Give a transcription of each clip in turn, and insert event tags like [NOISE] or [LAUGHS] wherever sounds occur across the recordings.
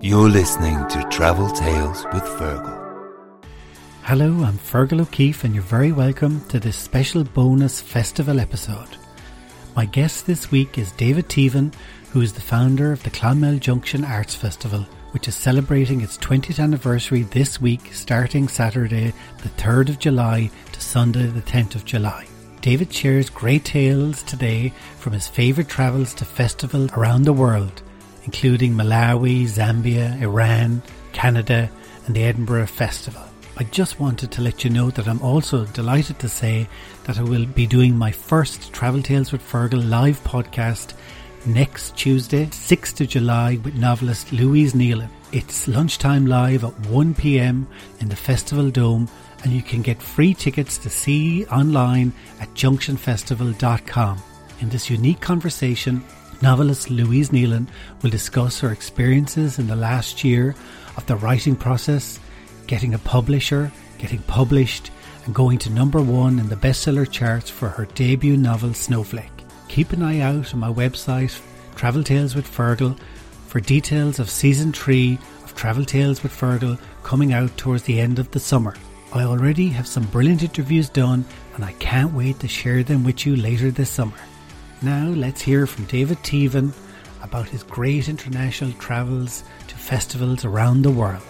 You're listening to Travel Tales with Fergal. Hello, I'm Fergal O'Keefe, and you're very welcome to this special bonus festival episode. My guest this week is David Teevan, who is the founder of the Clonmel Junction Arts Festival, which is celebrating its 20th anniversary this week, starting Saturday, the 3rd of July to Sunday, the 10th of July. David shares great tales today from his favourite travels to festivals around the world, including Malawi, Zambia, Iran, Canada, and the Edinburgh Festival. I just wanted to let you know that I'm also delighted to say that I will be doing my first Travel Tales with Fergal live podcast next Tuesday, 6th of July, with novelist Louise Nealon. It's lunchtime live at 1pm in the Festival Dome, and you can get free tickets to see online at junctionfestival.com. In this unique conversation, novelist Louise Nealon will discuss her experiences in the last year of the writing process getting a publisher, getting published, and going to number one in the bestseller charts for her debut novel Snowflake. Keep an eye out on my website, Travel Tales with Fergal, for details of season three of Travel Tales with Fergal coming out towards the end of the summer. I already have some brilliant interviews done, and I can't wait to share them with you later this summer. Now let's hear from David Teevan about his great international travels to festivals around the world.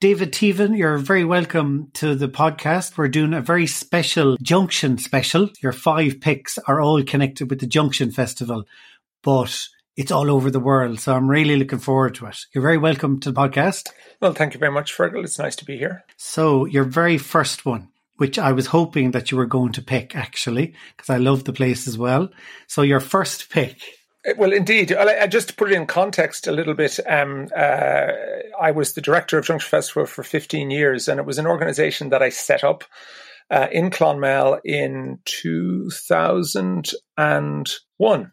David Teevan, you're very welcome to the podcast. We're doing a very special Junction special. Your five picks are all connected with the Junction Festival, but it's all over the world. So I'm really looking forward to it. You're very welcome to the podcast. Well, thank you very much, Fergal. It's nice to be here. So, your very first one, which I was hoping that you were going to pick actually, because I love the place as well. So, your first pick uh, well, indeed. I just to put it in context a little bit, um, uh, I was the director of Junction Festival for 15 years, and it was an organization that I set up uh, in Clonmel in 2001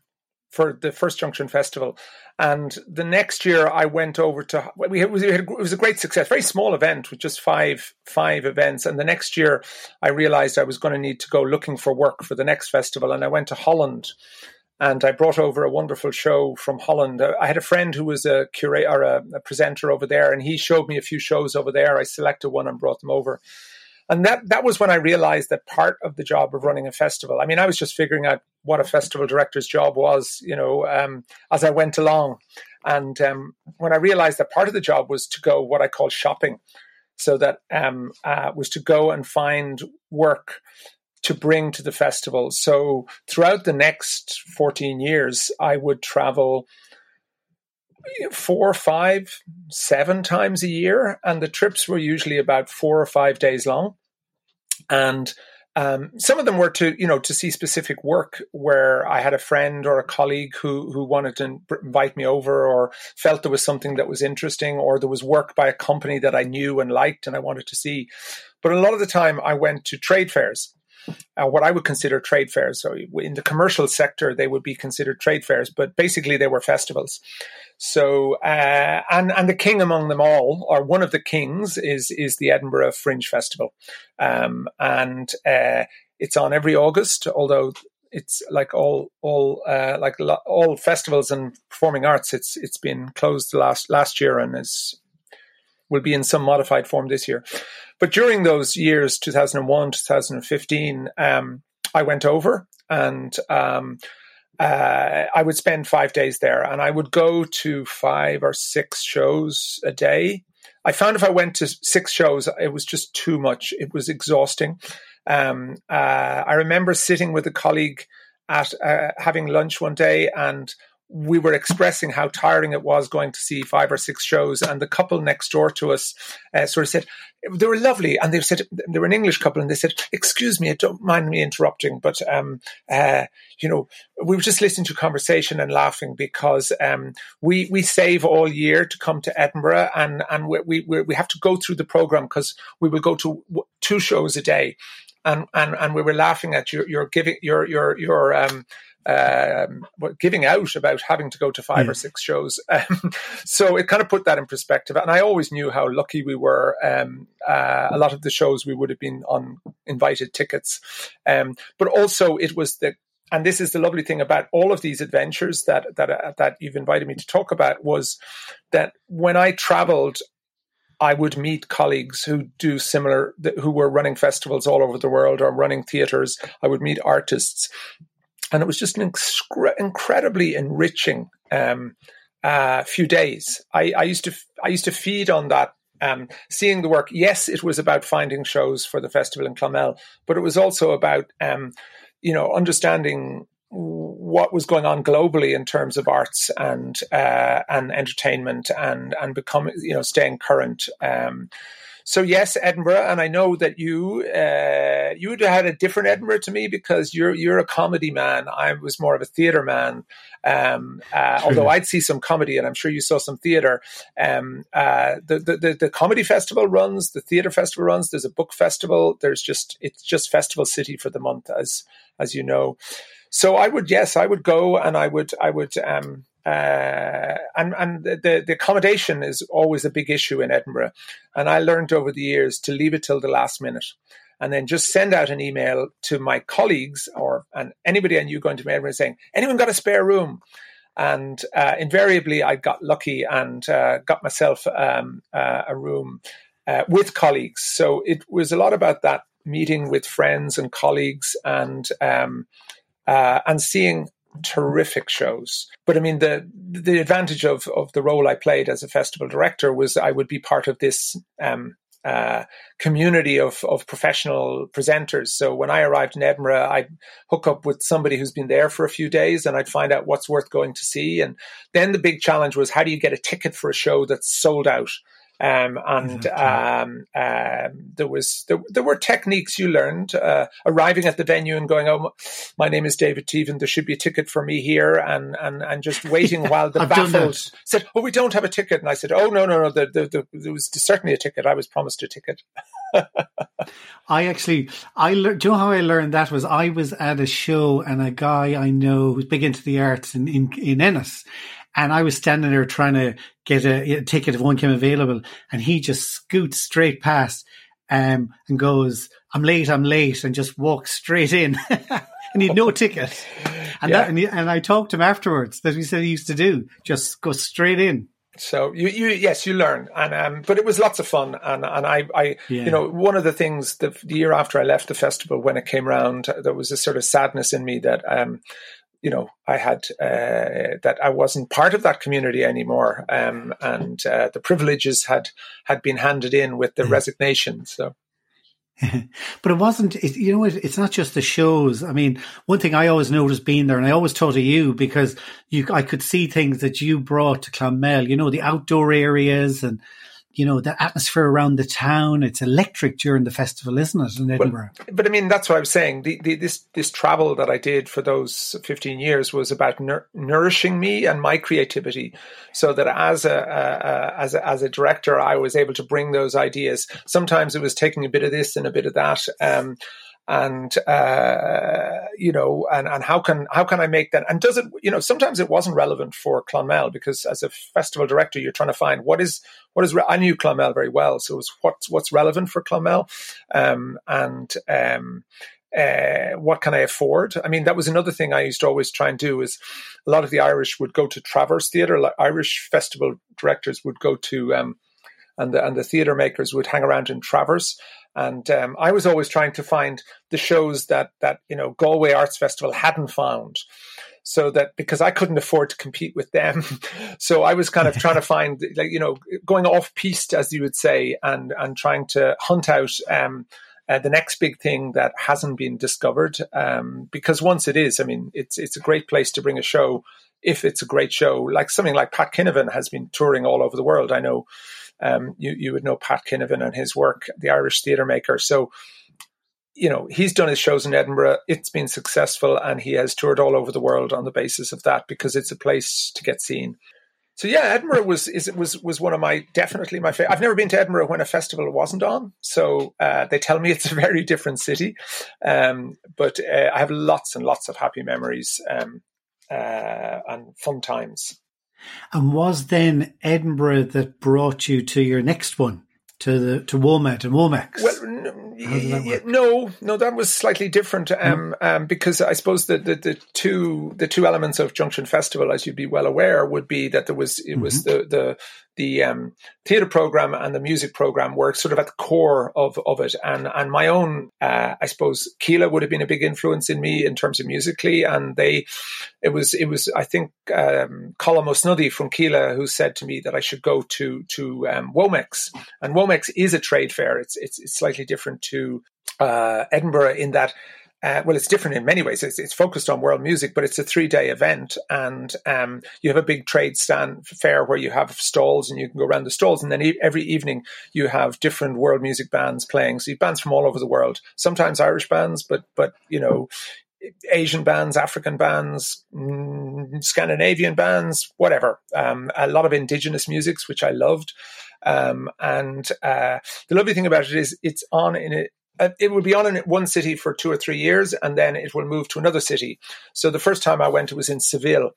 for the first Junction Festival. And the next year, I went over to we it was, it was a great success, very small event with just five five events. And the next year, I realized I was going to need to go looking for work for the next festival, and I went to Holland and I brought over a wonderful show from Holland. Uh, I had a friend who was a curator or a, a, presenter over there, and he showed me a few shows over there. I selected one and brought them over. And that that was when I realized that part of the job of running a festival. I mean, I was just figuring out what a festival director's job was, you know, um, as I went along. And um, when I realized that part of the job was to go what I call shopping, so that um, uh, was to go and find work to bring to the festival. So throughout the next 14 years, I would travel four, five, seven times a year. And the trips were usually about four or five days long. And um, some of them were to, you know, to see specific work where I had a friend or a colleague who who wanted to invite me over, or felt there was something that was interesting, or there was work by a company that I knew and liked and I wanted to see. But a lot of the time, I went to trade fairs, uh, what I would consider trade fairs. So in the commercial sector, they would be considered trade fairs, but basically they were festivals. So uh, and and the king among them all, or one of the kings, is is the Edinburgh Fringe Festival, um, and uh, it's on every August. Although it's like all all uh, like all festivals and performing arts, it's it's been closed last last year and is will be in some modified form this year. But during those years, 2001, 2015, um, I went over and um, uh, I would spend five days there and I would go to five or six shows a day. I found if I went to six shows, it was just too much. It was exhausting. Um, uh, I remember sitting with a colleague at uh, having lunch one day and we were expressing how tiring it was going to see five or six shows, and the couple next door to us uh, sort of said they were lovely, and they said they were an English couple, and they said, "Excuse me, don't mind me interrupting, but um, uh, you know, we were just listening to conversation and laughing because um, we we save all year to come to Edinburgh, and and we we we have to go through the program because we will go to two shows a day." And, and and we were laughing at your your giving your your your um, um, giving out about having to go to five yeah. or six shows. [LAUGHS] Um, so it kind of put that in perspective. And I always knew how lucky we were. Um, uh, a lot of the shows we would have been on invited tickets, um, but also it was the and this is the lovely thing about all of these adventures that that uh, that you've invited me to talk about was that when I traveled I would meet colleagues who do similar, who were running festivals all over the world or running theaters. I would meet artists. And it was just an incredibly enriching um, uh, few days. I, I, used to I used to feed on that, um, seeing the work. Yes, it was about finding shows for the festival in Clonmel, but it was also about um, you know understanding what was going on globally in terms of arts and uh, and entertainment and and becoming you know staying current. Um, so yes, Edinburgh, and I know that you uh, you had a different Edinburgh to me because you're you're a comedy man. I was more of a theatre man. Um, uh, although I'd see some comedy, and I'm sure you saw some theatre. Um, uh, the, the the comedy festival runs, the theatre festival runs. There's a book festival. There's just it's just festival city for the month, as as you know. So I would yes, I would go, and I would I would. Um, uh, and and the the accommodation is always a big issue in Edinburgh, and I learned over the years to leave it till the last minute, and then just send out an email to my colleagues or and anybody I knew going to Edinburgh saying, "Anyone got a spare room?" And uh, invariably, I got lucky and uh, got myself um, uh, a room uh, with colleagues. So it was a lot about that meeting with friends and colleagues and um, uh, and seeing terrific shows. But I mean, the the advantage of of the role I played as a festival director was I would be part of this. Um, uh, community of, of professional presenters. So when I arrived in Edinburgh, I'd hook up with somebody who's been there for a few days and I'd find out what's worth going to see. And then the big challenge was how do you get a ticket for a show that's sold out? Um, and um, um, there was there, there, were techniques you learned uh, arriving at the venue and going, "Oh, my name is David Teevan. There should be a ticket for me here," and and and just [LAUGHS] waiting while the baffled said, "Oh, we don't have a ticket." And I said, "Oh, no, no, no. There, there, there was certainly a ticket. I was promised a ticket." I actually, I learned. Do you know how I learned that was I was at a show and a guy I know who's big into the arts in in, in Ennis, and I was standing there trying to get a, a, ticket if one came available, and he just scoots straight past um, and goes, "I'm late, I'm late," and just walks straight in, [LAUGHS] and he had no ticket. And yeah. that, and, he, and I talked to him afterwards. That he said he used to do, just go straight in. So you, you, yes, you learn, and um, but it was lots of fun, and and I, I, yeah. you know, one of the things the, the year after I left the festival, when it came around, there was a sort of sadness in me that um, you know, I had uh, that I wasn't part of that community anymore, um, and uh, the privileges had had been handed in with the mm. resignation. So. [LAUGHS] but it wasn't, it, you know, it, it's not just the shows. I mean, one thing I always noticed being there, and I always thought of you because you, I could see things that you brought to Clonmel, you know, the outdoor areas and you know, the atmosphere around the town. It's electric during the festival, isn't it, in Edinburgh? Well, but I mean, that's what I was saying. The, the, this this travel that I did for those fifteen years was about nur- nourishing me and my creativity, so that as a, as a as a director, I was able to bring those ideas. Sometimes it was taking a bit of this and a bit of that. Um, and uh, you know, and and how can how can I make that? And does it, you know, sometimes it wasn't relevant for Clonmel because as a festival director, you're trying to find what is what is. I knew Clonmel very well, so it was what's what's relevant for Clonmel, um, and um, uh, what can I afford? I mean, that was another thing I used to always try and do. Is a lot of the Irish would go to Traverse Theatre. Like Irish festival directors would go to, um, and the and the theatre makers would hang around in Traverse and um, I was always trying to find the shows that that you know Galway Arts Festival hadn't found, so that because I couldn't afford to compete with them, [LAUGHS] so I was kind of trying to [LAUGHS] find like you know going off piste as you would say, and and trying to hunt out. Um, uh, the next big thing that hasn't been discovered, um, because once it is, I mean, it's it's a great place to bring a show if it's a great show. Like something like Pat Kinevane has been touring all over the world. I know um, you you would know Pat Kinevane and his work, the Irish theatre maker. So you know he's done his shows in Edinburgh. It's been successful, and he has toured all over the world on the basis of that because it's a place to get seen. So yeah, Edinburgh was is was was one of my definitely my favorite. I've never been to Edinburgh when a festival wasn't on, so uh, they tell me [LAUGHS] it's a very different city. Um, but uh, I have lots and lots of happy memories um, uh, and fun times. And was then Edinburgh that brought you to your next one, to the to WOMAD and Womex? Well, no, no, that was slightly different. Um, mm. um, because I suppose that the, the two the two elements of Junction Festival, as you'd be well aware, would be that there was it mm-hmm. was the the the um, theatre program and the music program were sort of at the core of, of it. And and my own, uh, I suppose, Kíla would have been a big influence in me in terms of musically. And they, it was it was I think um, Colm Ó Snodaigh from Kíla who said to me that I should go to to um, Womex. And Womex is a trade fair. It's it's, it's slightly different to uh, Edinburgh in that uh, well, it's different in many ways. It's, it's, focused on world music, but it's a three day event, and um, you have a big trade stand fair where you have stalls, and you can go around the stalls, and then e- every evening you have different world music bands playing. So you have bands from all over the world, sometimes Irish bands, but but you know. Asian bands, African bands, mm, Scandinavian bands, whatever. Um, a lot of indigenous musics, which I loved. Um, and uh, the lovely thing about it is it's on in a, it will be on in one city for two or three years and then it will move to another city. So the first time I went, it was in Seville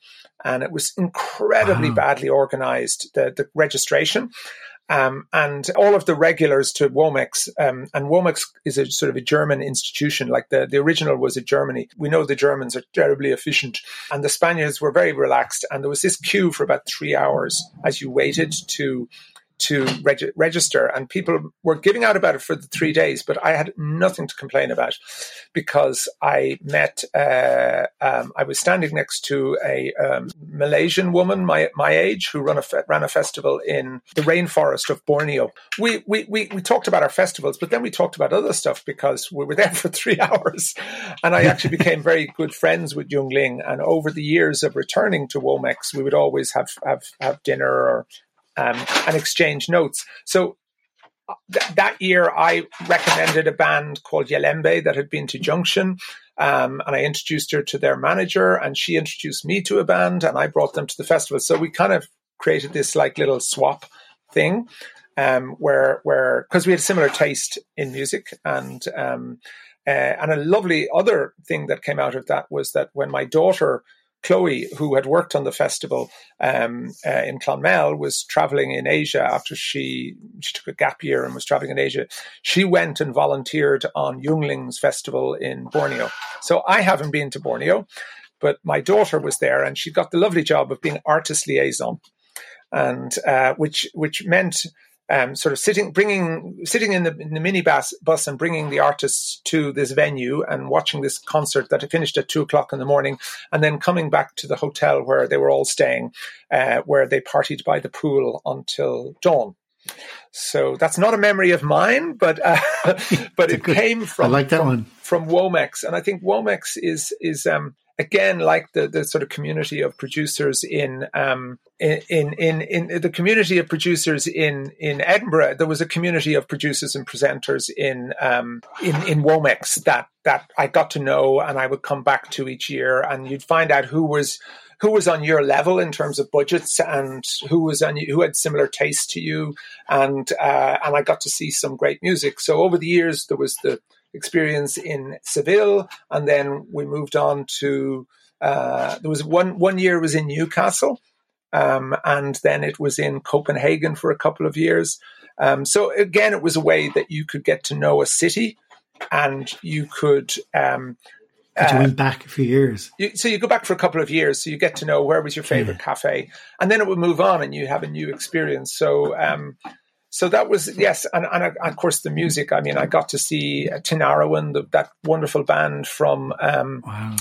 and it was incredibly wow. badly organized, the, the registration. Um, and all of the regulars to Womex, um, and Womex is a sort of a German institution, like the, the original was in Germany. We know the Germans are terribly efficient, and the Spaniards were very relaxed. And there was this queue for about three hours as you waited to to reg- register, and people were giving out about it for the three days. But I had nothing to complain about because I met. Uh, um, I was standing next to a um, Malaysian woman my my age who run a fe- ran a festival in the rainforest of Borneo. We, we we we talked about our festivals, but then we talked about other stuff because we were there [LAUGHS] for three hours, and I actually became very good friends with Yung Ling. And over the years of returning to Womex, we would always have have have dinner or um, and exchange notes. So uh, th- that year, I recommended a band called Yelembe that had been to Junction. Um, and I introduced her to their manager, and she introduced me to a band, and I brought them to the festival. So we kind of created this like little swap thing, um, where where because we had similar taste in music, and um, uh, and a lovely other thing that came out of that was that when my daughter Chloe, who had worked on the festival um, uh, in Clonmel, was traveling in Asia after she she took a gap year and was traveling in Asia. She went and volunteered on Yung Ling's festival in Borneo. So I haven't been to Borneo, but my daughter was there, and she got the lovely job of being artist liaison, and uh, which which meant um, sort of sitting, bringing, sitting in the, in the mini bus, bus and bringing the artists to this venue and watching this concert that finished at two o'clock in the morning, and then coming back to the hotel where they were all staying, uh, where they partied by the pool until dawn. So that's not a memory of mine, but uh, [LAUGHS] but it good, came from I like that from, one from Womex, and I think Womex is is um, again, like the, the sort of community of producers in, um, in, in, in, the community of producers in, in Edinburgh, there was a community of producers and presenters in, um, in, in Womex that, that I got to know and I would come back to each year. And you'd find out who was, who was on your level in terms of budgets and who was on who had similar taste to you. And uh, and I got to see some great music. So over the years there was the experience in Seville, and then we moved on to uh, there was one one year was in Newcastle, um, and then it was in Copenhagen for a couple of years. Um, so again, it was a way that you could get to know a city, and you could. Um, but you went back a few years. You, so you go back for a couple of years, so you get to know where was your favorite yeah. cafe, and then it would move on, and you have a new experience. So um, so that was yes, and, and, of course the music. I mean, I got to see Tinariwen, the, that wonderful band from um, wow.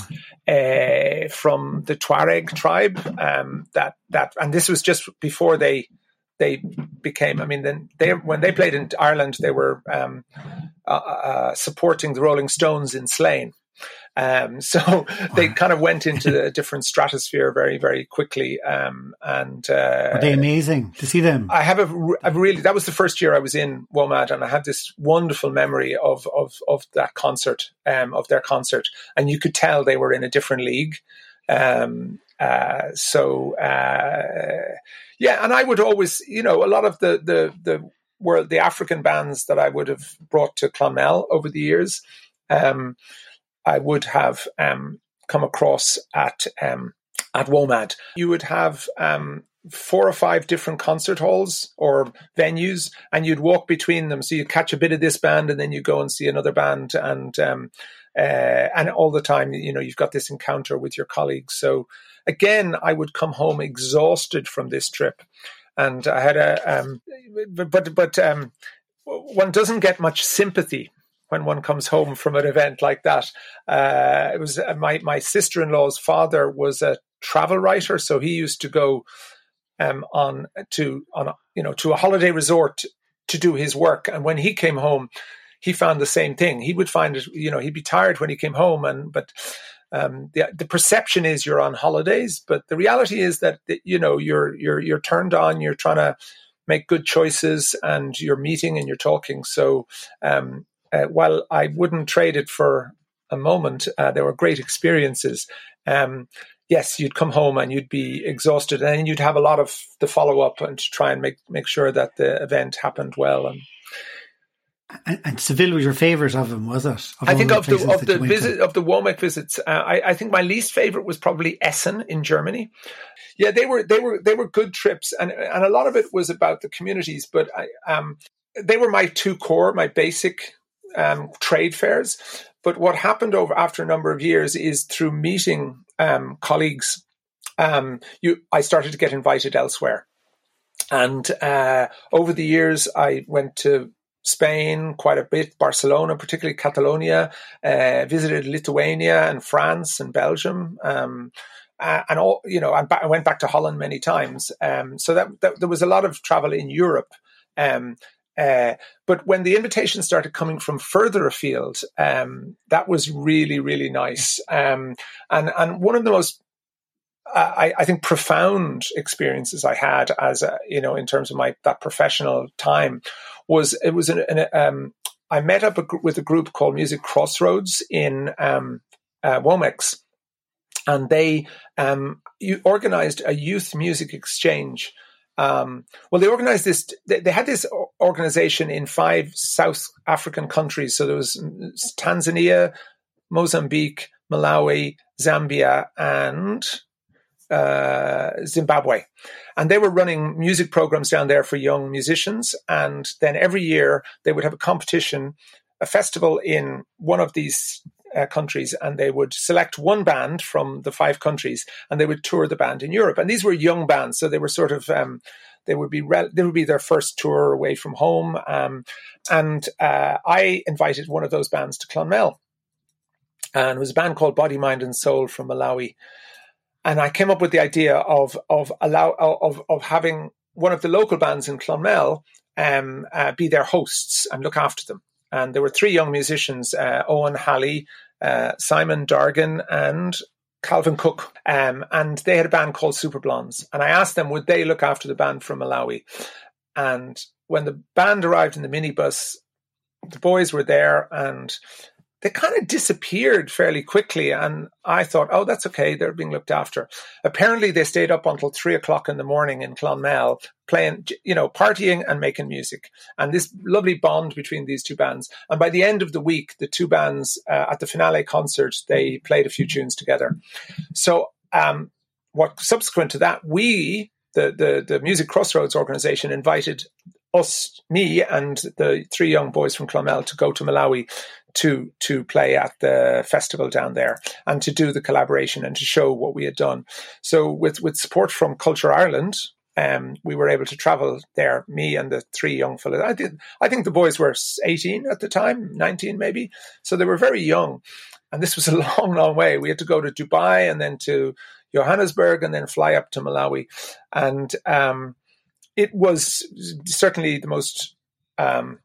uh, from the Tuareg tribe. Um, that that and this was just before they they became. I mean, then they when they played in Ireland, they were um, uh, uh, supporting the Rolling Stones in Slane. Um, [LAUGHS] so they kind of went into [LAUGHS] a different stratosphere very, very quickly. Um, and uh, are they amazing to see them? I have a, a, really that was the first year I was in WOMAD, and I had this wonderful memory of of of that concert, um, of their concert, and you could tell they were in a different league. Um, uh, so uh, yeah, and I would always, you know, a lot of the the the world, the African bands that I would have brought to Clonmel over the years. Um, I would have um, come across at um, at WOMAD. You would have um, four or five different concert halls or venues, and you'd walk between them. So you catch a bit of this band, and then you go and see another band, and um, uh, and all the time, you know, you've got this encounter with your colleagues. So again, I would come home exhausted from this trip, and I had a um, but but um, one doesn't get much sympathy when one comes home from an event like that. Uh, it was uh, my my sister in law's father was a travel writer, so he used to go um, on to on you know to a holiday resort to do his work, and when he came home, he found the same thing. He would find it, you know, he'd be tired when he came home, and but um, the the perception is you're on holidays, but the reality is that you know you're you're you're turned on. You're trying to make good choices, and you're meeting and you're talking. So um, uh, while I wouldn't trade it for a moment, uh, there were great experiences. Um, yes, you'd come home and you'd be exhausted, and you'd have a lot of the follow up and try and make make sure that the event happened well. And and, and Seville was your favourite of them, was it? Of I think of the of the visit to? of the Womex visits, uh, I, I think my least favourite was probably Essen in Germany. Yeah, they were they were they were good trips, and and a lot of it was about the communities. But I, um, they were my two core, my basic um, trade fairs. But what happened over after a number of years is through meeting um, colleagues, um, you I started to get invited elsewhere. And uh, over the years, I went to Spain quite a bit, Barcelona, particularly Catalonia, uh, visited Lithuania and France and Belgium. Um, and all, you know, I, went back to Holland many times. Um, so that, that, there was a lot of travel in Europe. Um, uh, but when the invitations started coming from further afield, um, that was really, really nice. Um, and and one of the most I, I, think profound experiences I had as a, you know in terms of my that professional time was it was an, an um, I met up a, with a group called Music Crossroads in um, uh, Womex, and they um, organized a youth music exchange. Um, well, they organized this. They, they, had this organization in five South African countries. So there was Tanzania, Mozambique, Malawi, Zambia, and uh, Zimbabwe. And they were running music programs down there for young musicians. And then every year they would have a competition, a festival in one of these uh, countries, and they would select one band from the five countries and they would tour the band in Europe. And these were young bands. So they were sort of, um, they would be re- they would be their first tour away from home, um, and uh, I invited one of those bands to Clonmel, and it was a band called Body, Mind, and Soul from Malawi, and I came up with the idea of of allow of of having one of the local bands in Clonmel um, uh, be their hosts and look after them. And there were three young musicians: uh, Owen Halley, uh, Simon Dargan, and Calvin Cook. Um, and they had a band called Super Blondes. And I asked them would they look after the band from Malawi. And when the band arrived in the minibus, the boys were there and they kind of disappeared fairly quickly. And I thought, oh, that's okay. They're being looked after. Apparently, they stayed up until three o'clock in the morning in Clonmel, playing, you know, partying and making music. And this lovely bond between these two bands. And by the end of the week, the two bands uh, at the finale concert, they played a few tunes together. So, um, what subsequent to that, we, the, the, the Music Crossroads organization, invited us, me, and the three young boys from Clonmel to go to Malawi to to play at the festival down there and to do the collaboration and to show what we had done. So with with support from Culture Ireland, um, we were able to travel there. Me and the three young fellows. I did. I think the boys were eighteen at the time, nineteen maybe. So they were very young, and this was a [LAUGHS] long, long way. We had to go to Dubai and then to Johannesburg and then fly up to Malawi, and um, it was certainly the most um,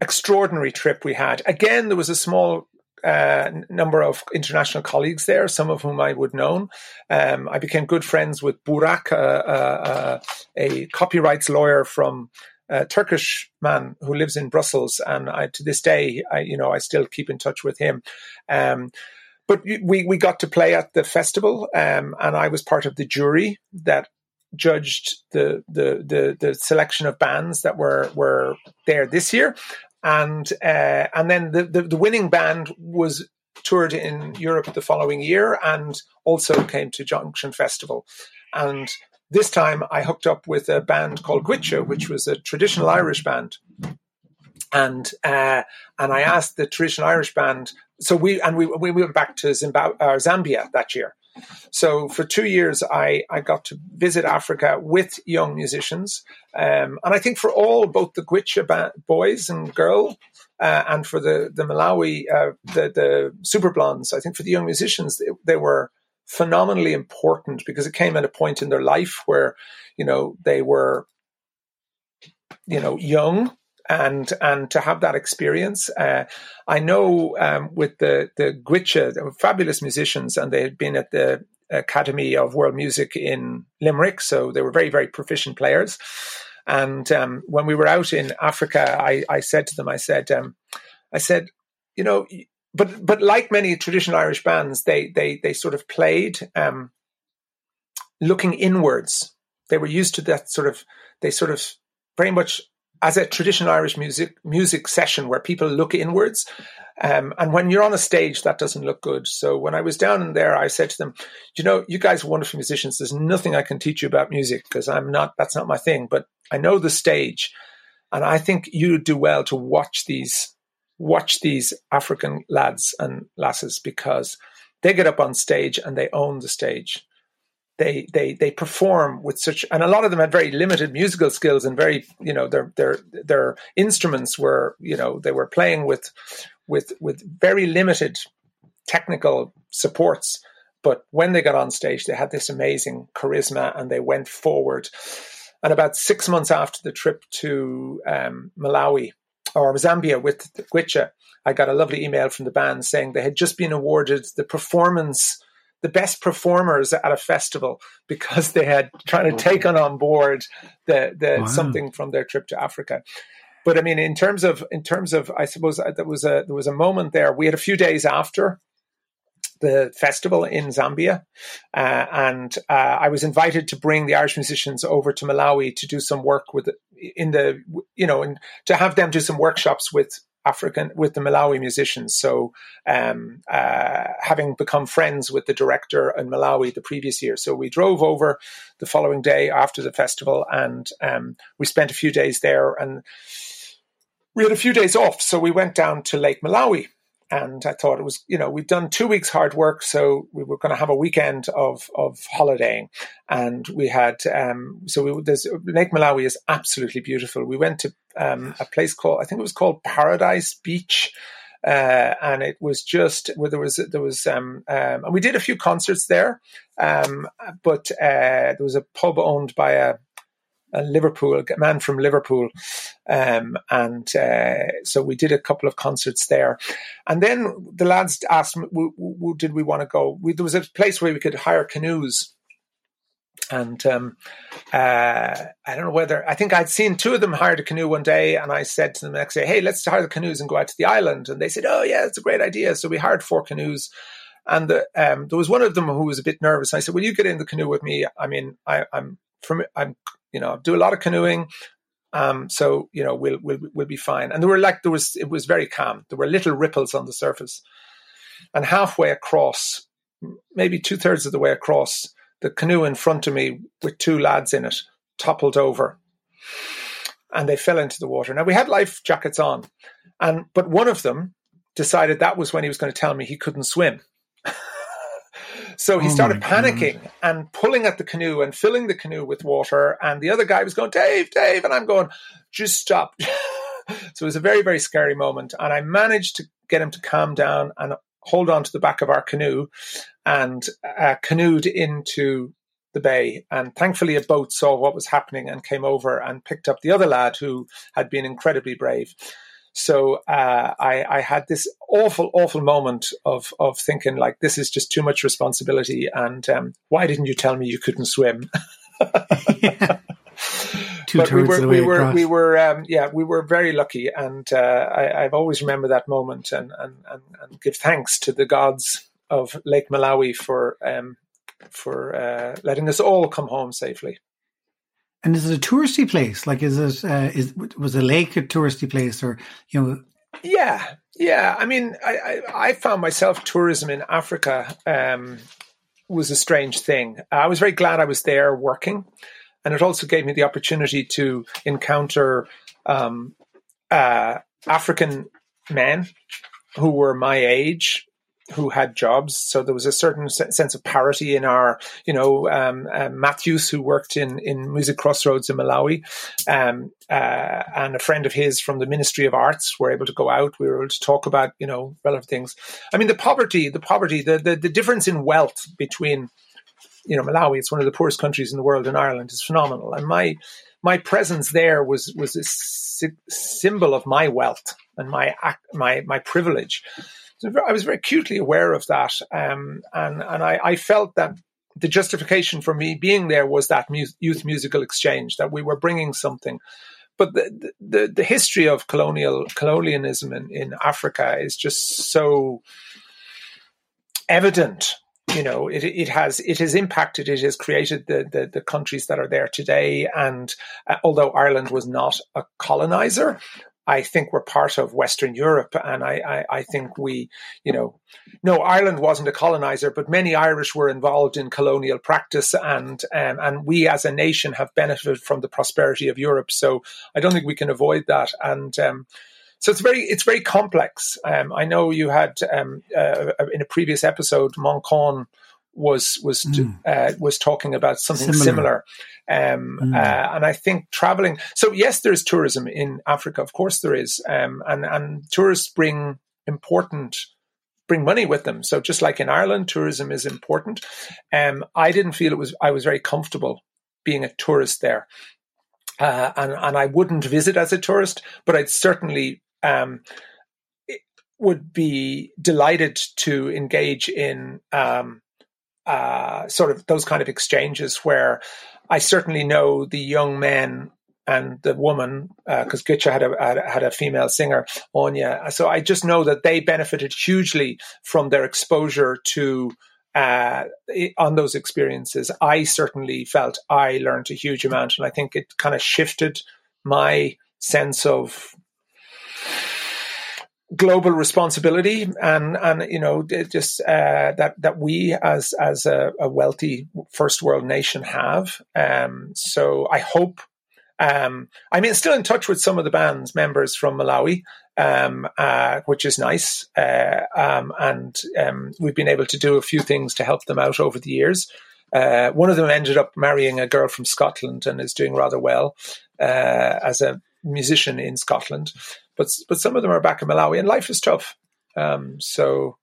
extraordinary trip we had. Again, there was a small uh, number of international colleagues there, some of whom I would known. Um, I became good friends with Burak, uh, uh, a copyrights lawyer from a Turkish man who lives in Brussels, and I, to this day, I, you know, I still keep in touch with him. Um, but we we got to play at the festival, um, and I was part of the jury that judged the, the the the selection of bands that were were there this year, and uh, and then the, the, the winning band was toured in Europe the following year and also came to Junction Festival, and this time I hooked up with a band called Goitse, which was a traditional Irish band. And uh, and I asked the traditional Irish band. So we and we we went back to Zimbabwe, uh, Zambia that year. So for two years, I, I got to visit Africa with young musicians, um, and I think for all both the Goitse boys and girl, uh, and for the the Malawi uh, the the Super Blondes, I think for the young musicians they, they were phenomenally important because it came at a point in their life where you know they were you know young and and to have that experience. Uh, I know um, with the the Goitse, they were fabulous musicians, and they had been at the Academy of World Music in Limerick, so they were very very proficient players. And um, when we were out in Africa, I, I said to them, I said, um, I said, you know, but but like many traditional Irish bands, they they they sort of played um, looking inwards. They were used to that sort of. They sort of very much as a traditional Irish music music session where people look inwards. Um, and when you're on a stage, that doesn't look good. So when I was down in there, I said to them, "You know, you guys are wonderful musicians. There's nothing I can teach you about music because I'm not. That's not my thing. But I know the stage, and I think you do well to watch these watch these African lads and lasses because they get up on stage and they own the stage they they they perform with such and a lot of them had very limited musical skills and very you know their their their instruments were you know they were playing with with with very limited technical supports. But when they got on stage they had this amazing charisma and they went forward. And about six months after the trip to um, Malawi or Zambia with Goitse, I got a lovely email from the band saying they had just been awarded the performance the best performers at a festival because they had trying to take on on board the, the wow. something from their trip to Africa. But I mean, in terms of in terms of, I suppose uh, there was a there was a moment there. We had a few days after the festival in Zambia, uh, and uh, I was invited to bring the Irish musicians over to Malawi to do some work with in the you know and to have them do some workshops with African with the Malawi musicians. So, um, uh, having become friends with the director in Malawi the previous year, so we drove over the following day after the festival, and um, we spent a few days there, and we had a few days off. So we went down to Lake Malawi, and I thought it was, you know, we'd done two weeks hard work, so we were going to have a weekend of of holidaying, and we had, um, so we, there's Lake Malawi is absolutely beautiful. We went to um, a place called, I think it was called Paradise Beach. Uh, and it was just where there was there was um, um, and we did a few concerts there, um, but uh, there was a pub owned by a a Liverpool a man from Liverpool, um, and uh, so we did a couple of concerts there, and then the lads asked, w- w- "Did we want to go?" We, there was a place where we could hire canoes. And um, uh, I don't know whether I think I'd seen two of them hired a canoe one day, and I said to them the next day, "Hey, let's hire the canoes and go out to the island." And they said, "Oh yeah, it's a great idea." So we hired four canoes, and the, um, there was one of them who was a bit nervous. I said, "Will you get in the canoe with me? I mean, I, I'm from I'm you know, do a lot of canoeing. Um, so you know, we'll we'll we'll be fine. And there were like there was it was very calm. There were little ripples on the surface, and halfway across, maybe two thirds of the way across, the canoe in front of me with two lads in it toppled over, and they fell into the water. Now we had life jackets on, and but one of them decided that was when he was going to tell me he couldn't swim. So he oh started panicking God. and pulling at the canoe and filling the canoe with water. And the other guy was going, Dave, Dave. And I'm going, just stop. [LAUGHS] so it was a very, very scary moment. And I managed to get him to calm down and hold on to the back of our canoe and uh, canoed into the bay. And thankfully, a boat saw what was happening and came over and picked up the other lad who had been incredibly brave. So uh, I, I, had this awful, awful moment of of thinking like this is just too much responsibility, and um, why didn't you tell me you couldn't swim? yeah. [LAUGHS] Two but we were, we were, across. we were, um, yeah, we were very lucky, and uh, I, have always remember that moment, and, and, and and give thanks to the gods of Lake Malawi for um, for uh, letting us all come home safely. And is it a touristy place? Like, is it uh, is was a lake a touristy place, or you know? Yeah, yeah. I mean, I I, I found myself tourism in Africa. Um, was a strange thing. I was very glad I was there working, and it also gave me the opportunity to encounter um, uh, African men who were my age who had jobs. So there was a certain sense of parity in our, you know, um, uh, Matthews, who worked in, in Music Crossroads in Malawi, um, uh, and a friend of his from the Ministry of Arts were able to go out. We were able to talk about, you know, relevant things. I mean, the poverty, the poverty, the, the, the difference in wealth between, you know, Malawi, it's one of the poorest countries in the world, and Ireland is phenomenal. And my, my presence there was, was a symbol of my wealth and my, my, my privilege. I was very acutely aware of that, um, and and I, I, felt that the justification for me being there was that youth musical exchange that we were bringing something. But the the, the history of colonial colonialism in, in Africa is just so evident you know it, it has it has impacted it has created the, the, the countries that are there today and uh, although Ireland was not a colonizer I think we're part of Western Europe, and I, I, I, think we, you know, no, Ireland wasn't a colonizer, but many Irish were involved in colonial practice, and um, and we as a nation have benefited from the prosperity of Europe. So I don't think we can avoid that, and. Um, so it's very it's very complex. Um, I know you had um, uh, in a previous episode, Moncon was was mm. uh, was talking about something similar. similar. Um, mm. uh, and I think traveling. So yes, there is tourism in Africa. Of course, there is, um, and and tourists bring important bring money with them. So just like in Ireland, tourism is important. Um, I didn't feel it was. I was very comfortable being a tourist there, uh, and and I wouldn't visit as a tourist, but I'd certainly. Um, would be delighted to engage in um, uh, sort of those kind of exchanges where I certainly know the young men and the woman, because uh, Goitse had a, had a, had a female singer, Anya. So I just know that they benefited hugely from their exposure to uh, on those experiences. I certainly felt I learned a huge amount, and I think it kind of shifted my sense of global responsibility and and you know just uh, that that we as as a, a, wealthy first world nation have. Um, so i hope um, i mean still in touch with some of the band's members from malawi um, uh, which is nice. Uh, um, and um, we've been able to do a few things to help them out over the years. Uh, one of them ended up marrying a girl from Scotland and is doing rather well uh, as a musician in Scotland but but some of them are back in Malawi, and life is tough. Um, so,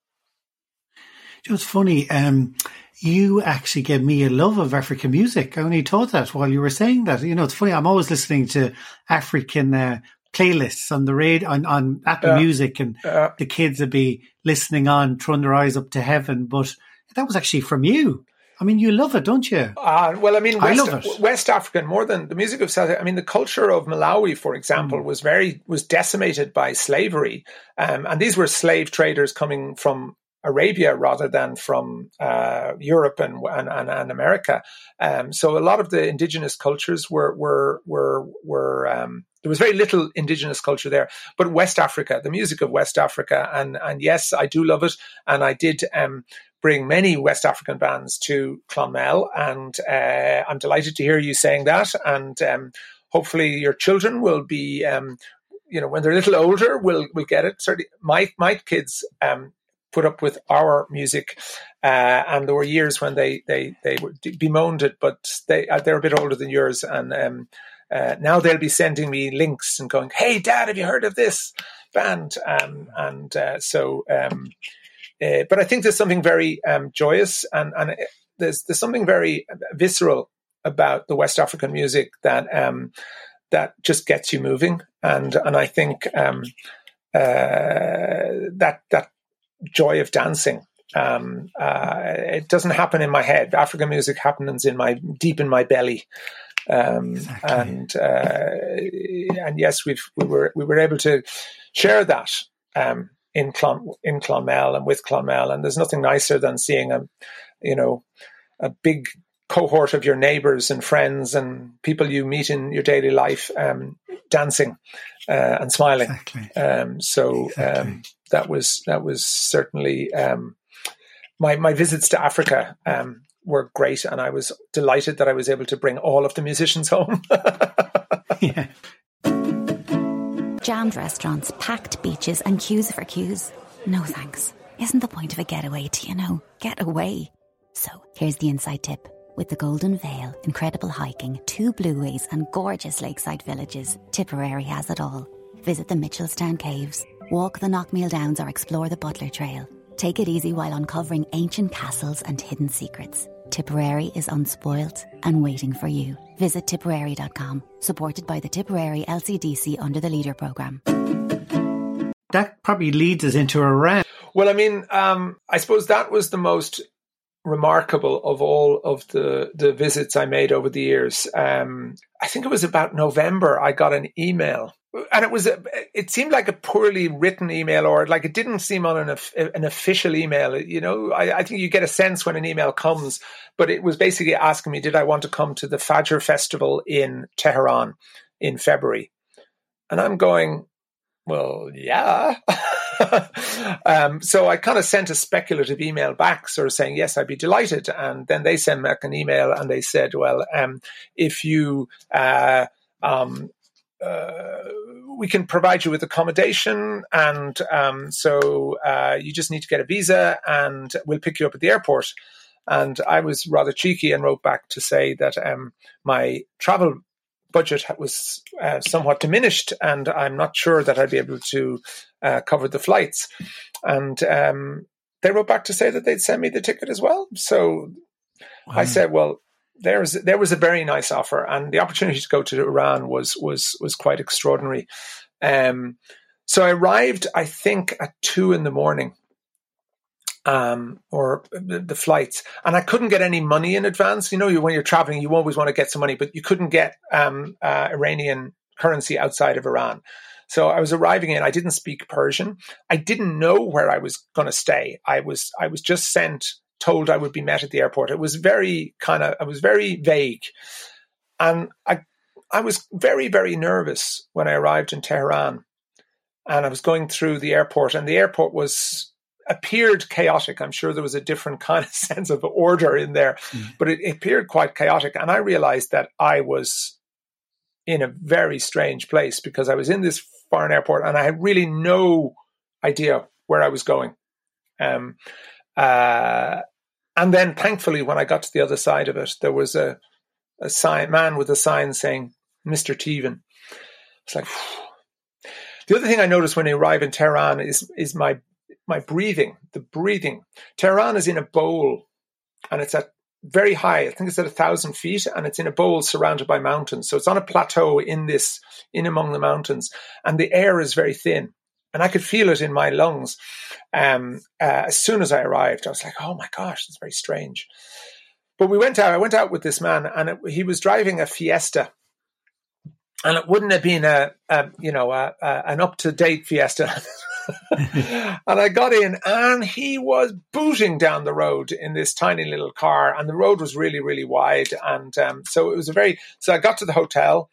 it's funny. Um, you actually gave me a love of African music. I only taught that while you were saying that. You know, it's funny. I'm always listening to African uh, playlists on the radio on, on Apple uh, Music, and uh, the kids would be listening on, throwing their eyes up to heaven. But that was actually from you. I mean, you love it, don't you? Uh, well, I mean, West, I love it. West African more than the music of South. I mean, the culture of Malawi, for example, mm. was very was decimated by slavery, um, and these were slave traders coming from Arabia rather than from uh, Europe and, and, and, and America. Um, so a lot of the indigenous cultures were were were were um, there was very little indigenous culture there. But West Africa, the music of West Africa, and and yes, I do love it, and I did um, bring many West African bands to Clonmel, and uh, I'm delighted to hear you saying that. And um, hopefully, your children will be, um, you know, when they're a little older, will will get it. Certainly, my my kids um, put up with our music, uh, and there were years when they they they bemoaned it, but they uh, they're a bit older than yours, and um, uh, now they'll be sending me links and going, "Hey, Dad, have you heard of this band?" Um, and uh, so um, uh, but I think there's something very um, joyous and, and there's there's something very visceral about the West African music that um, that just gets you moving, and and I think um, uh, that that joy of dancing. Um, uh, it doesn't happen in my head. African music happens in my deep in my belly, um, exactly. and uh, and yes, we've we were we were able to share that um, in Clon, in Clonmel and with Clonmel. And there's nothing nicer than seeing a, you know, a big cohort of your neighbors and friends and people you meet in your daily life um, dancing uh, and smiling. Exactly. Um, so um, that was that was certainly um, my my visits to Africa um, were great, and I was delighted that I was able to bring all of the musicians home. [LAUGHS] [LAUGHS] yeah. Jammed restaurants, packed beaches, and queues for queues. No thanks. Isn't the point of a getaway to, you know, get away? So here's the inside tip. With the Golden Vale, incredible hiking, two blueways, and gorgeous lakeside villages, Tipperary has it all. Visit the Mitchelstown Caves, walk the Knockmealdowns, or explore the Butler Trail. Take it easy while uncovering ancient castles and hidden secrets. Tipperary is unspoilt and waiting for you. Visit tipperary.com, supported by the Tipperary LCDC under the Leader Programme. That probably leads us into a rant. Well, I mean, um, I suppose that was the most remarkable of all of the the visits I made over the years. Um, I think it was about November. I got an email, and it was a, it seemed like a poorly written email, or like it didn't seem on an an official email. You know, I, I think you get a sense when an email comes, but it was basically asking me, did I want to come to the Fajr festival in Tehran in February? And I'm going, well, yeah. [LAUGHS] um, so I kind of sent a speculative email back, sort of saying, yes, I'd be delighted. And then they sent back an email and they said, well, um, if you, uh, um, uh, we can provide you with accommodation. And um, so uh, you just need to get a visa and we'll pick you up at the airport. And I was rather cheeky and wrote back to say that um, my travel budget was uh, somewhat diminished, and I'm not sure that I'd be able to uh, cover the flights. And um, they wrote back to say that they'd send me the ticket as well. So wow. I said, well, there's there was a very nice offer, and the opportunity to go to Iran was was was quite extraordinary. Um, so I arrived, I think, at two in the morning um, or the, the, flights. And I couldn't get any money in advance. You know, you, when you're traveling, you always want to get some money, but you couldn't get um, uh, Iranian currency outside of Iran. So I was arriving in. I didn't speak Persian. I didn't know where I was going to stay. I was I was just sent, told I would be met at the airport. It was very kind of. I was very vague, and I I was very very nervous when I arrived in Tehran, and I was going through the airport, and the airport was appeared chaotic. I'm sure there was a different kind of [LAUGHS] sense of order in there, mm. but it, it appeared quite chaotic. And I realized that I was in a very strange place because I was in this foreign airport and I had really no idea where I was going. Um, uh, and then thankfully, when I got to the other side of it, there was a, a sign, man with a sign saying, Mr. Teevan. It's like, Phew. [SIGHS] the other thing I noticed when I arrive in Tehran is, is my my breathing, the breathing. Tehran is in a bowl and it's at very high. I think it's at a thousand feet and it's in a bowl surrounded by mountains. So it's on a plateau in this, in among the mountains and the air is very thin. And I could feel it in my lungs. Um, uh, as soon as I arrived, I was like, oh my gosh, it's very strange. But we went out, I went out with this man and it, he was driving a Fiesta and it wouldn't have been a, a you know a, a, an up to date Fiesta [LAUGHS] and I got in, and he was booting down the road in this tiny little car, and the road was really, really wide, and um, so it was a very. So I got to the hotel,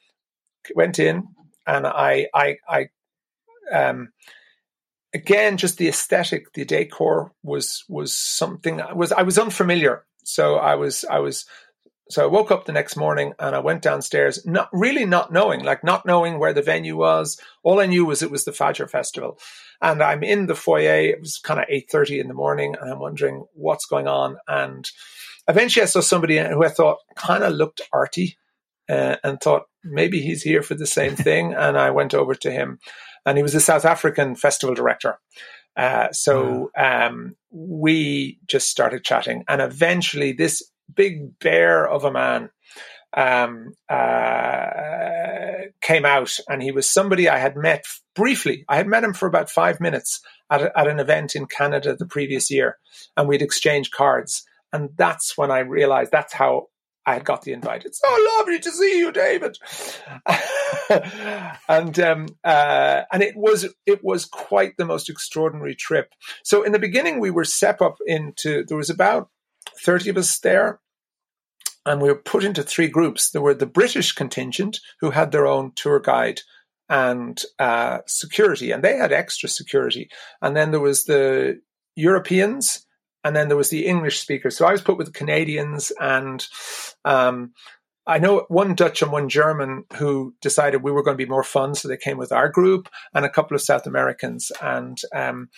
went in, and I, I, I, um, again, just the aesthetic, the decor was was something. Was I was unfamiliar, so I was I was so I woke up the next morning and I went downstairs, not really not knowing, like not knowing where the venue was. All I knew was it was the Fajr Festival, and I'm in the foyer. It was kind of eight thirty in the morning, and I'm wondering what's going on. And eventually, I saw somebody who I thought kind of looked arty, uh, and thought maybe he's here for the same thing. and I went over to him, and he was a South African festival director. Uh, so um, we just started chatting, and eventually, this big bear of a man um, uh, came out, and he was somebody I had met briefly. I had met him for about five minutes at, a, at an event in Canada the previous year, and we'd exchanged cards. And that's when I realized that's how I had got the invite. It's so lovely to see you, David. [LAUGHS] [LAUGHS] and um, uh, and it was it was quite the most extraordinary trip. So in the beginning, we were set up into there was about thirty of us there, and we were put into three groups. There were the British contingent who had their own tour guide and uh, security, and they had extra security. And then there was the Europeans and then there was the English speakers. So I was put with the Canadians, and um, I know one Dutch and one German who decided we were going to be more fun, so they came with our group, and a couple of South Americans. And um,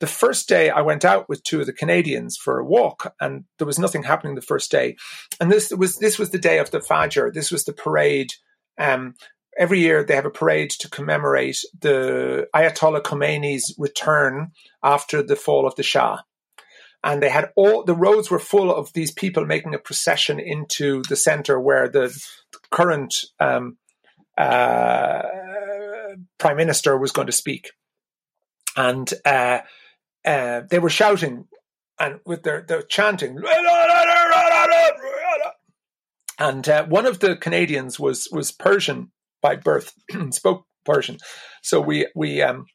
the first day, I went out with two of the Canadians for a walk, and there was nothing happening the first day. And this was this was the day of the Fajr. This was the parade. Um, every year they have a parade to commemorate the Ayatollah Khomeini's return after the fall of the Shah and they had all the roads were full of these people making a procession into the center where the current um, uh, prime minister was going to speak, and uh, uh, they were shouting and with their, their chanting. And uh, one of the Canadians was was Persian by birth, [CLEARS THROAT] spoke Persian, so we we um,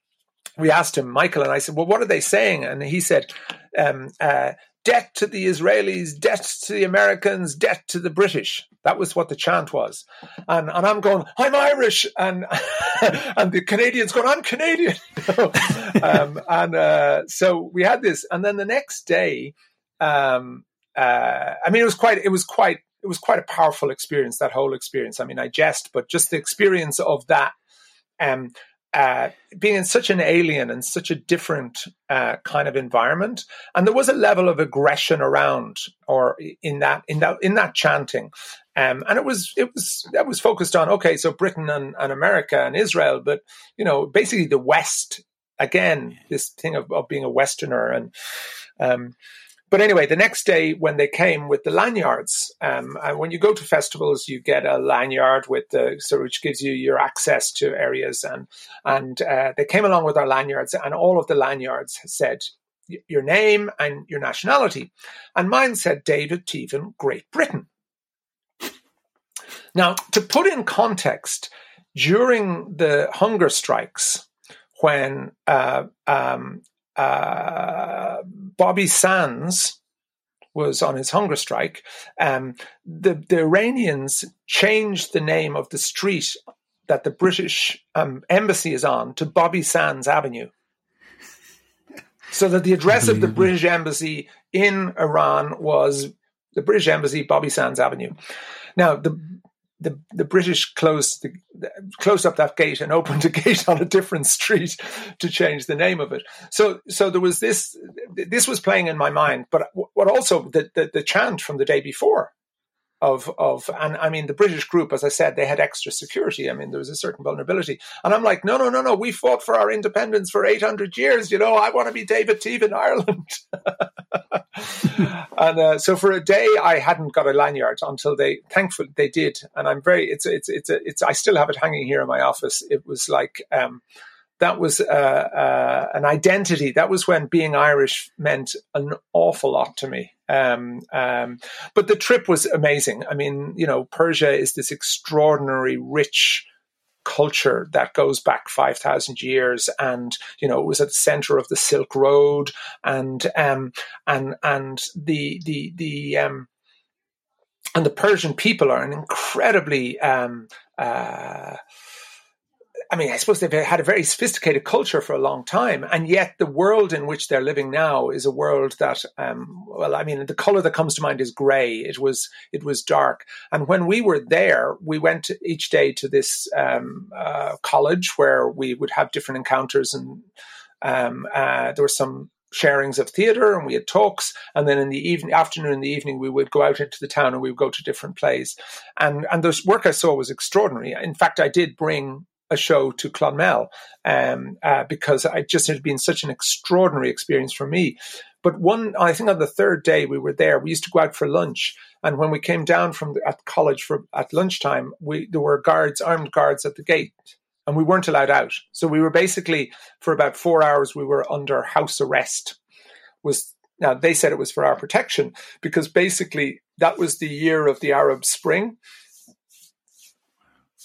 we asked him, Michael, and I said, "Well, what are they saying?" And he said, um, uh, debt to the Israelis, debt to the Americans, debt to the British. That was what the chant was. And, and I'm going, I'm Irish. And, [LAUGHS] and the Canadians going, I'm Canadian. [LAUGHS] um, and uh, so we had this. And then the next day, um, uh, I mean, it was quite, it was quite, it was quite a powerful experience, that whole experience. I mean, I jest, but just the experience of that. Um, uh, being in such an alien and such a different uh, kind of environment, and there was a level of aggression around, or in that in that in that chanting, um, and it was it was that was focused on okay, so Britain and, and America and Israel, but you know basically the West again, this thing of, of being a Westerner and um, but anyway, the next day when they came with the lanyards, um, and when you go to festivals, you get a lanyard with the so which gives you your access to areas, and and uh, they came along with our lanyards, and all of the lanyards said your name and your nationality, and mine said David Teevan, Great Britain. Now, to put in context, during the hunger strikes, when uh, um, uh, Bobby Sands was on his hunger strike, um, the, the Iranians changed the name of the street that the British um, embassy is on to Bobby Sands Avenue. So that the address of the British embassy in Iran was the British embassy, Bobby Sands Avenue. Now, the the, the British closed the, closed up that gate and opened a [LAUGHS] gate on a different street to change the name of it. So so there was this this was playing in my mind, but what also the, the, the chant from the day before of of and I mean the British group, as I said, they had extra security. I mean there was a certain vulnerability, and I'm like, no, no, no, no. We fought for our independence for 800 years. You know, I want to be David Teevan in Ireland. [LAUGHS] and uh, so for a day, I hadn't got a lanyard until they, thankfully, they did, and I'm very. It's it's it's it's. I still have it hanging here in my office. It was like. Um, that was uh, uh, an identity. That was when being Irish meant an awful lot to me. Um, um, but the trip was amazing. I mean, you know, Persia is this extraordinary, rich culture that goes back 5,000 years. And, you know, it was at the center of the Silk Road and, um, and, and the, the, the, um, and the Persian people are an incredibly, um, uh, I mean, I suppose they've had a very sophisticated culture for a long time, and yet the world in which they're living now is a world that, um, well, I mean, the color that comes to mind is grey. It was it was dark, and when we were there, we went each day to this um, uh, college where we would have different encounters, and um, uh, there were some sharings of theatre and we had talks. And then in the evening afternoon and the evening we would go out into the town and we would go to different plays. And and the work i saw was extraordinary. In fact i did bring a show to Clonmel um, uh, because it just had been such an extraordinary experience for me. But one, I think on the third day we were there, we used to go out for lunch. And when we came down from the, at college for at lunchtime, we there were guards, armed guards at the gate, and we weren't allowed out. So we were basically for about four hours we were under house arrest. Was now they said it was for our protection because basically that was the year of the Arab Spring,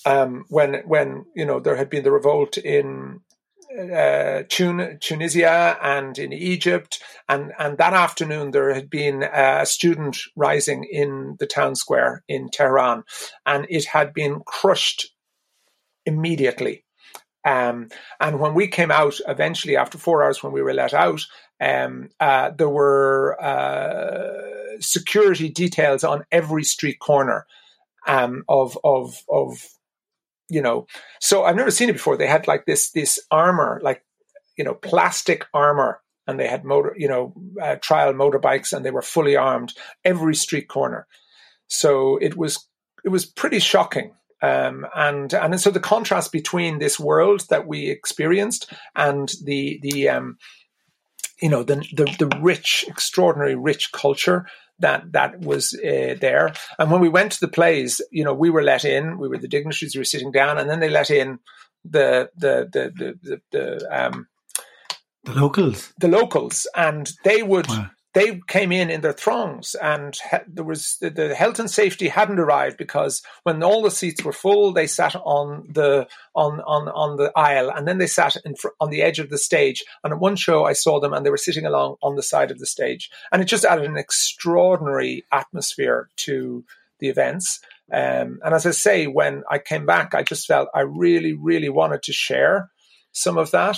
um, when when you know there had been the revolt in uh, Tun- Tunisia and in Egypt, and and that afternoon there had been a student rising in the town square in Tehran, and it had been crushed immediately. Um, and when we came out, eventually after four hours, when we were let out, um, uh, there were uh, security details on every street corner um, of of of you know. So I've never seen it before. They had like this this armor, like you know, plastic armor, and they had motor, you know, uh, trial motorbikes, and they were fully armed every street corner. So it was it was pretty shocking. Um, and and so the contrast between this world that we experienced and the the um, you know the, the the rich, extraordinary rich culture that that was uh, there. And when we went to the plays, you know, we were let in. We were the dignitaries. We were sitting down, and then they let in the the the the, the, the um, the locals, the locals, and they would wow they came in in their throngs, and there was the, the, health and safety hadn't arrived because when all the seats were full, they sat on the on on on the aisle, and then they sat in fr- on the edge of the stage. And at one show, I saw them, and they were sitting along on the side of the stage, and it just added an extraordinary atmosphere to the events. Um, and as I say, when I came back, I just felt I really, really wanted to share some of that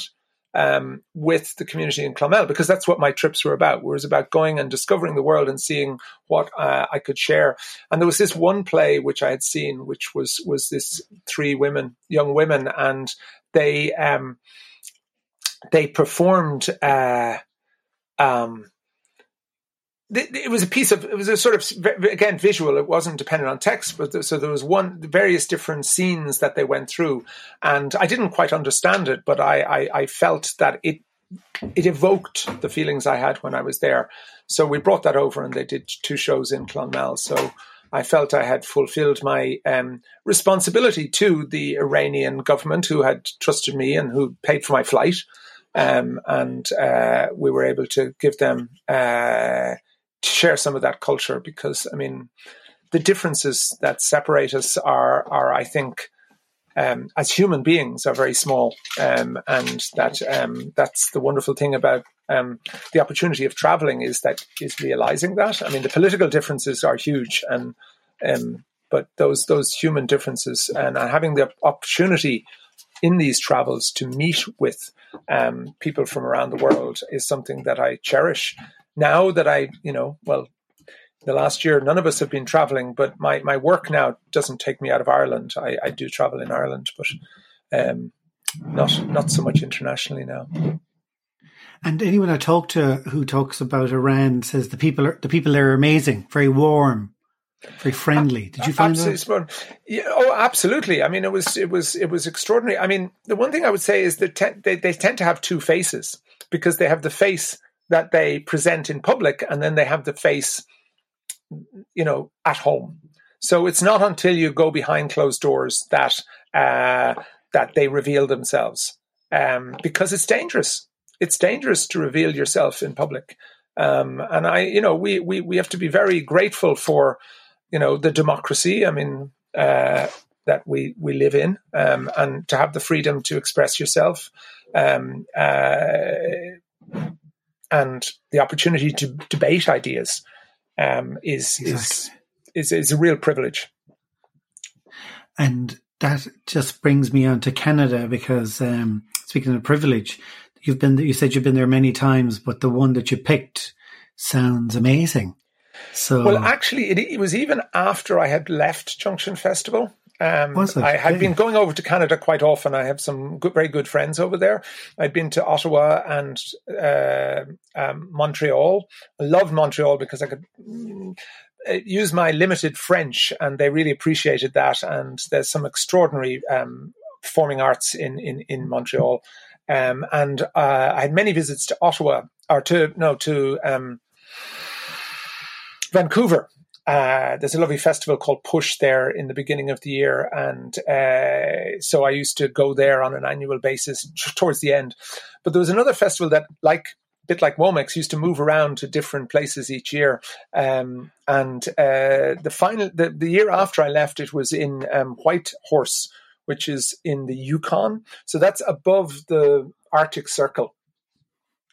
um, with the community in Clonmel because that's what my trips were about. It was about going and discovering the world and seeing what uh, I could share. And there was this one play which I had seen, which was was this three women, young women, and they um, they performed. Uh, um, it was a piece of it was a sort of again visual. It wasn't dependent on text but so there was one various different scenes that they went through. And i didn't quite understand it but i i, I felt that it it evoked the feelings i had when i was there. So we brought that over and they did two shows in clonmel. So I felt I had fulfilled my um, responsibility to the Iranian government, who had trusted me and who paid for my flight, um, and uh, we were able to give them uh, share some of that culture because I mean the differences that separate us are are I think um, as human beings are very small um, and that um, that's the wonderful thing about um, the opportunity of traveling is that is realizing that. I mean the political differences are huge and um, but those those human differences and having the opportunity in these travels to meet with um, people from around the world is something that I cherish now that I, you know, well, the last year, none of us have been traveling, but my, my work now doesn't take me out of Ireland. I, I do travel in Ireland, but um, not not so much internationally now. And anyone I talk to who talks about Iran says the people are the people there are amazing, very warm, very friendly. Did you find absolutely. that? Yeah, oh, absolutely. I mean, it was it was it was extraordinary. I mean, the one thing I would say is that te- they they tend to have two faces because they have the face that they present in public and then they have the face you know at home. So it's not until you go behind closed doors that uh, that they reveal themselves um, because it's dangerous. It's dangerous to reveal yourself in public. Um, and i you know we, we we have to be very grateful for you know the democracy i mean uh, that we we live in um, and to have the freedom to express yourself um, uh, and the opportunity to debate ideas um, is, exactly. is, is is a real privilege. And that just brings me on to Canada because um, speaking of privilege, you've been you said you've been there many times, but the one that you picked sounds amazing. So well, actually, it, it was even after I had left Junction Festival. Um, I had been going over to Canada quite often. I have some good, very good friends over there. I'd been to Ottawa and uh, um, Montreal. I loved Montreal because I could mm, use my limited French, and they really appreciated that. And there's some extraordinary um, performing arts in in, in Montreal. Um, and uh, I had many visits to Ottawa or to no to um, Vancouver uh, there's a lovely festival called Push there in the beginning of the year, and uh, so I used to go there on an annual basis towards the end. But there was another festival that, like bit like Womex, used to move around to different places each year. Um, and uh, the final, the, the year after I left, it was in um, White Horse, which is in the Yukon. So that's above the Arctic Circle.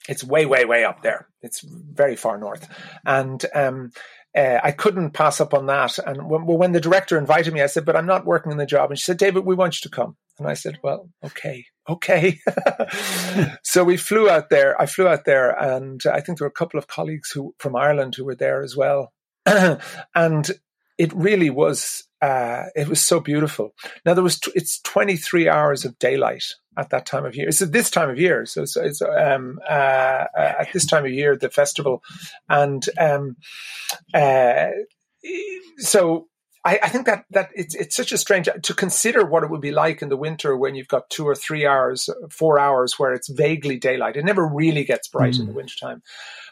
It's way, way, way up there. It's very far north, and um, uh, I couldn't pass up on that. And when, when, the director invited me, I said, "But I'm not working in the job." And she said, "David, we want you to come." And I said, well, okay, okay. [LAUGHS] so we flew out there. I flew out there and I think there were a couple of colleagues who from Ireland who were there as well. [CLEARS THROAT] and it really was, uh, it was so beautiful. Now there was, t- it's 23 hours of daylight at that time of year. It's at this time of year. So it's, it's um, uh, uh, at this time of year, the festival. And, um, uh, so I, I, think that that it's it's such a strange to consider what it would be like in the winter when you've got two or three hours, four hours where it's vaguely daylight. It never really gets bright mm. in the mm. wintertime.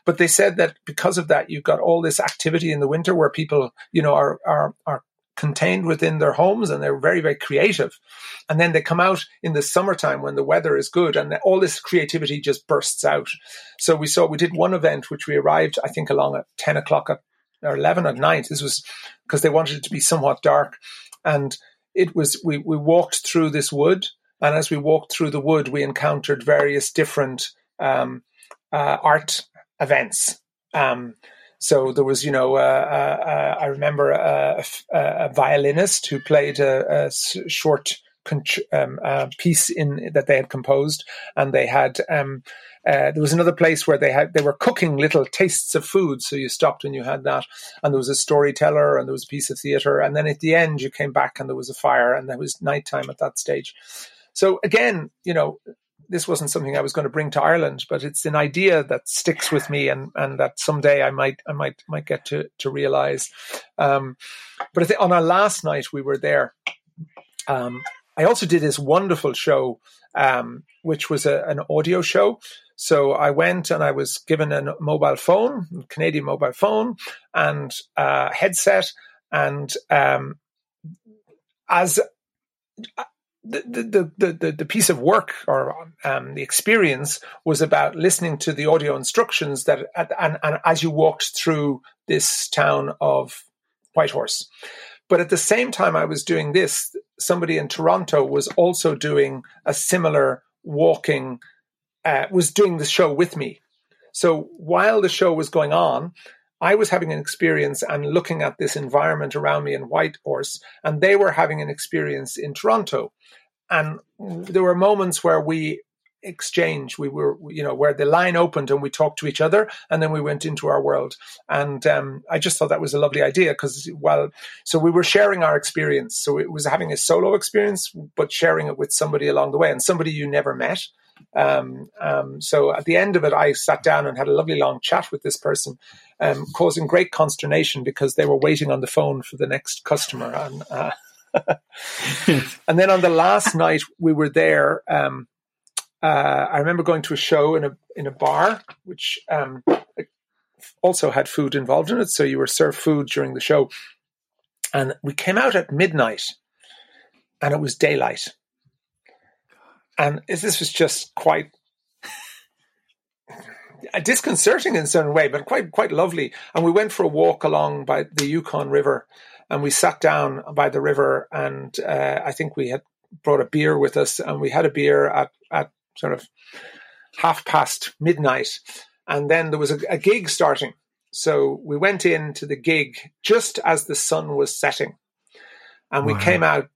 But they said that because of that, you've got all this activity in the winter where people, you know, are are are contained within their homes and they're very very creative and then they come out in the summertime when the weather is good and all this creativity just bursts out so we saw we did one event which we arrived i think along at 10 o'clock at or 11 at night. This was because they wanted it to be somewhat dark. And it was, we, we walked through this wood. And as we walked through the wood, we encountered various different um, uh, art events. Um, so there was, you know, uh, uh, uh I remember a, a, violinist who played a, a short um, piece in that they had composed, and they had um, uh, there was another place where they had they were cooking little tastes of food, so you stopped and you had that, and there was a storyteller and there was a piece of theatre, and then at the end you came back and there was a fire, and there was nighttime at that stage. So again, you know, this wasn't something I was going to bring to Ireland, but it's an idea that sticks with me, and and that someday I might I might might get to to realize. Um, but on our last night we were there. Um, I also did this wonderful show, um, which was a, an audio show. So I went and I was given a mobile phone, Canadian mobile phone, and a headset. And um, as uh, the, the, the, the, piece of work or um, the experience was about listening to the audio instructions that and, and as you walked through this town of Whitehorse. But at the same time I was doing this, somebody in Toronto was also doing a similar walking uh, was doing the show with me. So while the show was going on, I was having an experience and looking at this environment around me in Whitehorse, and they were having an experience in Toronto. And there were moments where we exchange we were you know where the line opened and we talked to each other and then we went into our world. And um, i just thought that was a lovely idea because well so we were sharing our experience. So it was having a solo experience but sharing it with somebody along the way and somebody you never met um, um, so at the end of it, I sat down and had a lovely long chat with this person, um, causing great consternation because they were waiting on the phone for the next customer. And, uh, [LAUGHS] and then on the last night we were there, um, uh, I remember going to a show in a in a bar, which um, also had food involved in it. So you were served food during the show, and we came out at midnight, and it was daylight and this was just quite [LAUGHS] disconcerting in a certain way, but quite quite lovely. And we went for a walk along by the Yukon River, and we sat down by the river, and uh, I think we had brought a beer with us, and we had a beer at at sort of half past midnight, and then there was a, a gig starting. So we went into the gig just as the sun was setting, and we wow. came out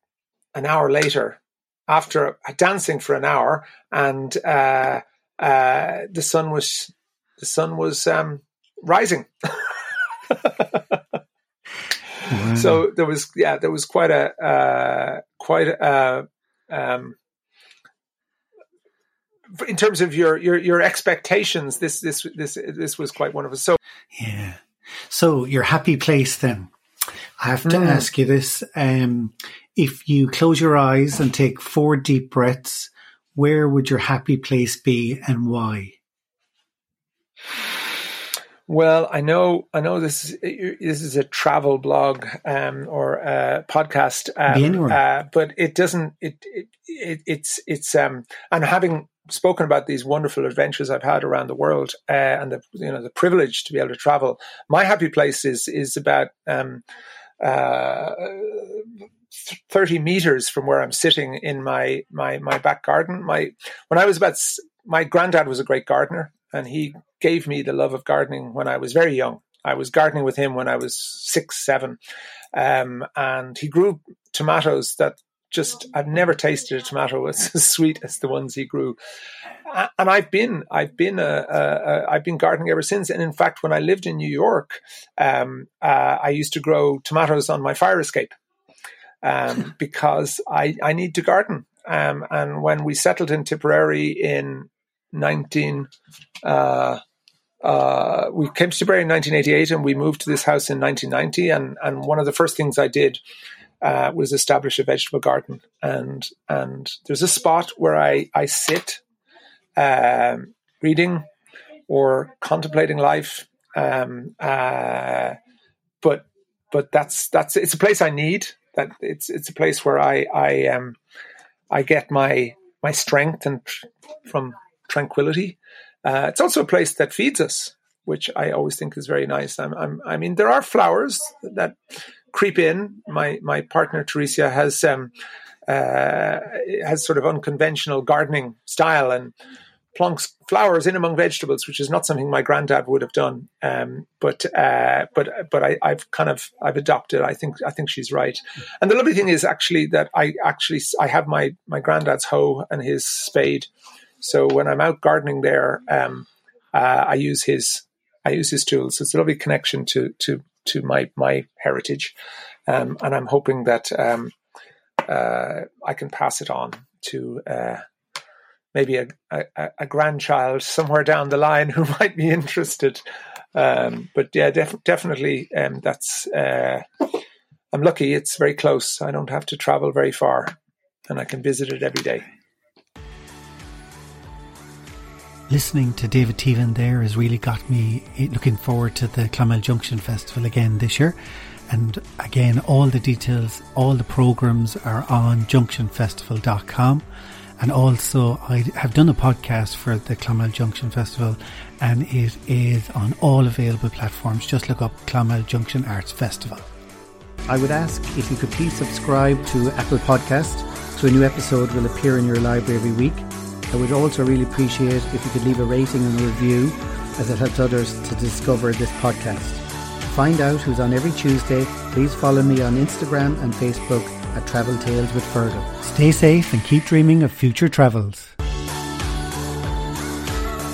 an hour later after dancing for an hour, and uh, uh, the sun was the sun was um, rising. [LAUGHS] wow. So there was yeah there was quite a uh, quite a um, in terms of your your your expectations. This this this this was quite wonderful. So yeah. So your happy place then. I have to mm. ask you this. Um, if you close your eyes and take four deep breaths, where would your happy place be and why? Well, I know, I know this is this is a travel blog um, or a podcast, um, uh, but it doesn't. It, it, it it's it's um, and having spoken about these wonderful adventures I've had around the world uh, and the you know the privilege to be able to travel. My happy place is is about um, uh, 30 meters from where I'm sitting in my, my, my back garden. My, when I was about, my granddad was a great gardener and he gave me the love of gardening when I was very young. I was gardening with him when I was six, seven. Um, and he grew tomatoes that just I've never tasted a tomato [LAUGHS] as sweet as the ones he grew. And I've been I've been a, a, a I've been gardening ever since. And in fact, when I lived in New York, um, uh, I used to grow tomatoes on my fire escape um, because I I need to garden. Um, and when we settled in Tipperary in nineteen. Uh, uh, we came to Tipperary in 1988 and we moved to this house in 1990. And, and one of the first things I did uh, was establish a vegetable garden. And and there's a spot where I I sit, um, reading or contemplating life. Um, uh, but but that's that's it's a place I need. That it's it's a place where I I um I get my my strength and from tranquility. Uh, it's also a place that feeds us, which I always think is very nice. I'm, I'm, i mean, there are flowers that creep in. My my partner Teresa has um, uh, has sort of unconventional gardening style and plonks flowers in among vegetables, which is not something my granddad would have done. Um, but uh, but but I, have kind of I've adopted. I think I think she's right. And the lovely thing is actually that I actually I have my my granddad's hoe and his spade. So when I'm out gardening there, um, uh, I use his I use his tools. It's a lovely connection to to to my my heritage, um, and I'm hoping that um, uh, I can pass it on to uh, maybe a, a, a, grandchild somewhere down the line who [LAUGHS] might be interested. Um, but yeah, def- definitely, um, that's. Uh, I'm lucky; it's very close. I don't have to travel very far, and I can visit it every day. listening to David Teevan there has really got me looking forward to the Clonmel Junction Festival again this year. And again, all the details, all the programs are on junctionfestival.com. And also, I have done a podcast for the Clonmel Junction Festival, and it is on all available platforms. Just look up Clonmel Junction Arts Festival. I would ask if you could please subscribe to Apple Podcast so a new episode will appear in your library every week. I would also really appreciate if you could leave a rating and a review as it helps others to discover this podcast. To find out who's on every Tuesday, please follow me on Instagram and Facebook at Travel Tales with Fergal. Stay safe and keep dreaming of future travels.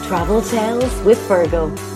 Travel Tales with Fergal.